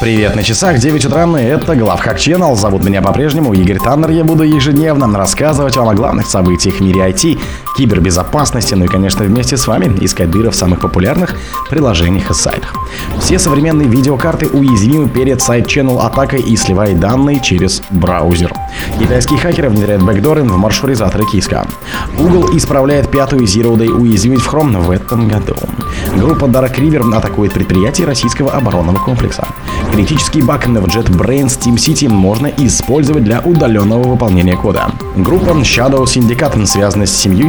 Привет на часах, 9 утра, и это Главхак Channel. Зовут меня по-прежнему Игорь Таннер. Я буду ежедневно рассказывать вам о главных событиях в мире IT, кибербезопасности, ну и, конечно, вместе с вами искать дыры в самых популярных приложениях и сайтах. Все современные видеокарты уязвимы перед сайт-ченнел атакой и сливают данные через браузер. Китайские хакеры внедряют бэкдоры в маршрутизаторы Киска. Google исправляет пятую Zero Day уязвимость в Chrome в этом году. Группа Dark River атакует предприятие российского оборонного комплекса. Критический баг в JetBrains Team City можно использовать для удаленного выполнения кода. Группа Shadow Syndicate связана с семью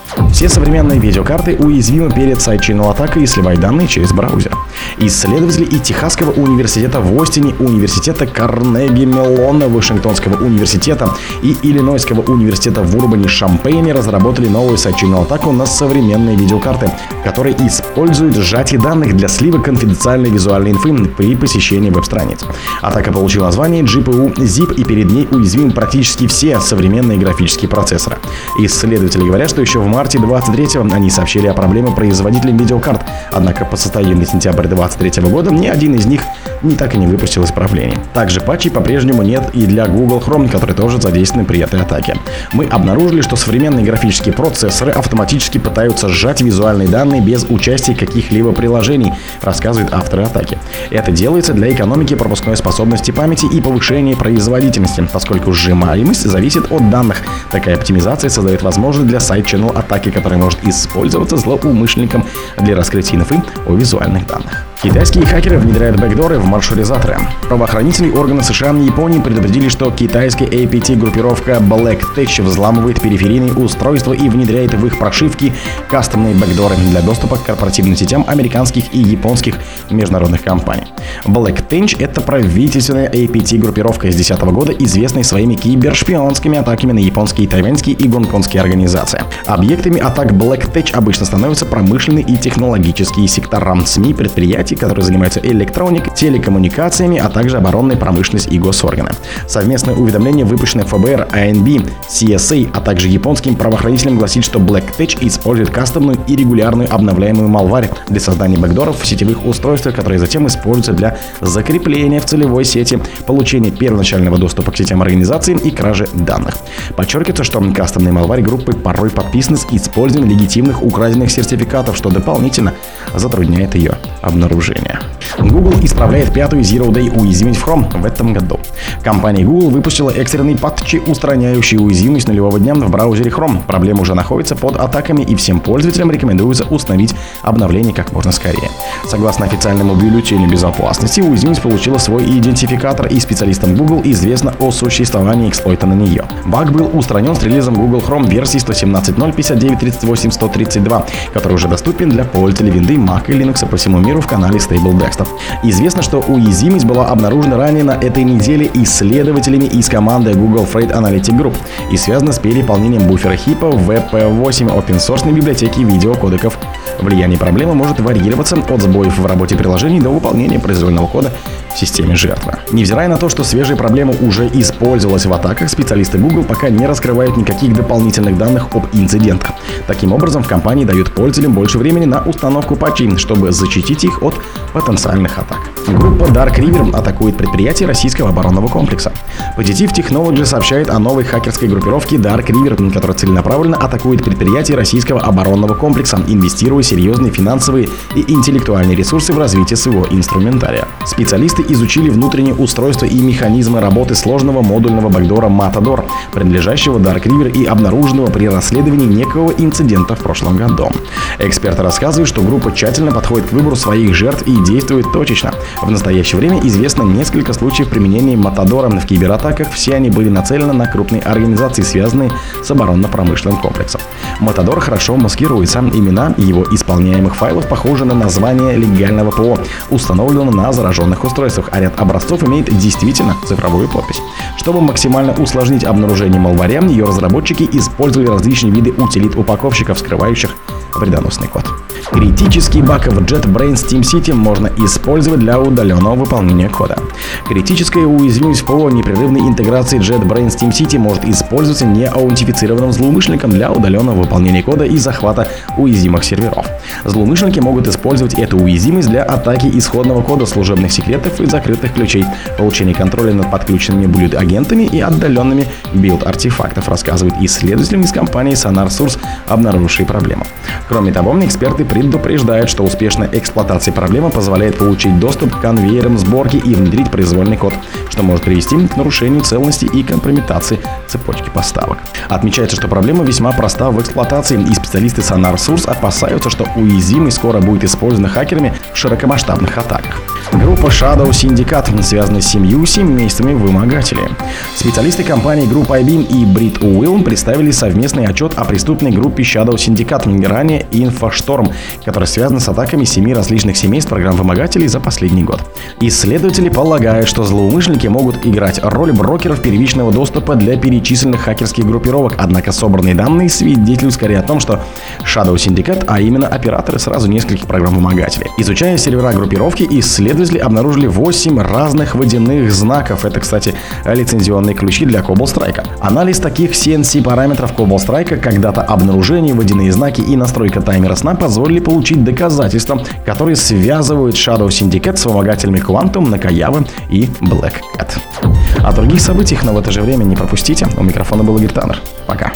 Все современные видеокарты уязвимы перед сайт-чейнл атакой и сливают данные через браузер. Исследователи из Техасского университета в Остине, университета Карнеги Меллона, Вашингтонского университета и Иллинойского университета в Урбане Шампейне разработали новую сайт-чейнл атаку на современные видеокарты, которые используют сжатие данных для слива конфиденциальной визуальной инфы при посещении веб-страниц. Атака получила название GPU ZIP и перед ней уязвимы практически все современные графические процессоры. Исследователи говорят, что еще в марте марте 23 они сообщили о проблеме производителям видеокарт, однако по состоянию на сентябрь 23 года ни один из них не так и не выпустил исправлений. Также патчей по-прежнему нет и для Google Chrome, который тоже задействованы при этой атаке. Мы обнаружили, что современные графические процессоры автоматически пытаются сжать визуальные данные без участия каких-либо приложений, рассказывает автор атаки. Это делается для экономики пропускной способности памяти и повышения производительности, поскольку сжимаемость зависит от данных. Такая оптимизация создает возможность для сайт-channel атаки, которая может использоваться злоумышленником для раскрытия инфы о визуальных данных. Китайские хакеры внедряют бэкдоры в маршрутизаторы. Правоохранительные органы США и Японии предупредили, что китайская APT-группировка Black Tech взламывает периферийные устройства и внедряет в их прошивки кастомные бэкдоры для доступа к корпоративным сетям американских и японских международных компаний. Black Tech — это правительственная APT-группировка с 2010 года, известная своими кибершпионскими атаками на японские, тайваньские и гонконгские организации. Объектами атак Black Tech обычно становятся промышленные и технологические сектора СМИ, предприятия, предприятий, которые занимаются электроникой, телекоммуникациями, а также оборонной промышленностью и госорганы. Совместное уведомление, выпущенное ФБР, АНБ, CSA, а также японским правоохранителям гласит, что Black Tech использует кастомную и регулярную обновляемую малварь для создания бэкдоров в сетевых устройствах, которые затем используются для закрепления в целевой сети, получения первоначального доступа к сетям организации и кражи данных. Подчеркивается, что кастомные малварь группы порой подписаны с использованием легитимных украденных сертификатов, что дополнительно затрудняет ее обнаружение обнаружения. Google исправляет пятую Zero Day уязвимость в Chrome в этом году. Компания Google выпустила экстренный патчи, устраняющий уязвимость нулевого дня в браузере Chrome. Проблема уже находится под атаками и всем пользователям рекомендуется установить обновление как можно скорее. Согласно официальному бюллетеню безопасности, уязвимость получила свой идентификатор и специалистам Google известно о существовании эксплойта на нее. Баг был устранен с релизом Google Chrome версии 117.0.59.38.132, который уже доступен для пользователей винды Mac и Linux по всему миру в канале Stable Desktop. Известно, что уязвимость была обнаружена ранее на этой неделе исследователями из команды Google Freight Analytic Group и связана с переполнением буфера хипа в WP8 open source библиотеки видеокодеков. Влияние проблемы может варьироваться от сбоев в работе приложений до выполнения произвольного кода в системе жертвы. Невзирая на то, что свежая проблема уже использовалась в атаках, специалисты Google пока не раскрывают никаких дополнительных данных об инцидентах. Таким образом, в компании дают пользователям больше времени на установку патчей, чтобы защитить их от потенциальных атак. Группа Dark River атакует предприятие российского оборонного комплекса. Positive Technology сообщает о новой хакерской группировке Dark River, которая целенаправленно атакует предприятие российского оборонного комплекса, инвестируя серьезные финансовые и интеллектуальные ресурсы в развитие своего инструментария. Специалисты изучили внутренние устройства и механизмы работы сложного модульного бэкдора Matador, принадлежащего Dark River и обнаруженного при расследовании некого инцидента в прошлом году. Эксперты рассказывают, что группа тщательно подходит к выбору своих жертв и действует точечно. В настоящее время известно несколько случаев применения Матадора в кибератаках. Все они были нацелены на крупные организации, связанные с оборонно-промышленным комплексом. Матадор хорошо маскируется. Имена его исполняемых файлов похожи на название легального ПО, установленного на зараженных устройствах, а ряд образцов имеет действительно цифровую подпись. Чтобы максимально усложнить обнаружение малваря, ее разработчики использовали различные виды утилит упаковщиков, скрывающих вредоносный код. Критический баг в JetBrains Team City можно использовать для удаленного выполнения кода. Критическая уязвимость ПО непрерывной интеграции JetBrains Steam City может использоваться неаутентифицированным злоумышленником для удаленного выполнения кода и захвата уязвимых серверов. Злоумышленники могут использовать эту уязвимость для атаки исходного кода служебных секретов и закрытых ключей, получения контроля над подключенными блюд-агентами и отдаленными билд-артефактов, рассказывает исследователь из компании Sonar Source, обнаруживший проблему. Кроме того, эксперты предупреждают, что успешная эксплуатация проблемы позволяет получить доступ к конвейерам сборки и внедрить произвольный код, что может привести к нарушению целостности и компрометации цепочки поставок. Отмечается, что проблема весьма проста в эксплуатации, и специалисты Sonar Source опасаются, что уязвимость скоро будет использована хакерами в широкомасштабных атаках. Группа Shadow Syndicate связана с семью семействами вымогателей. Специалисты компании группы IBM и Брит Уилл представили совместный отчет о преступной группе Shadow Syndicate, ранее InfoStorm, которая связана с атаками семи различных семейств программ вымогателей за последний год. Исследователи полагают, что злоумышленники могут играть роль брокеров первичного доступа для перечисленных хакерских группировок, однако собранные данные свидетельствуют скорее о том, что Shadow Syndicate, а именно операторы сразу нескольких программ вымогателей. Изучая сервера группировки, исследователи обнаружили 8 разных водяных знаков. Это, кстати, лицензионные ключи для Cobalt Strike. Анализ таких CNC параметров Cobalt Strike, когда-то обнаружение, водяные знаки и настройка таймера сна позволили получить доказательства, которые связывают Shadow Syndicate с вымогателями Quantum, Накаявы и Black Cat. О других событиях, но в это же время не пропустите. У микрофона был Игорь Таннер. Пока.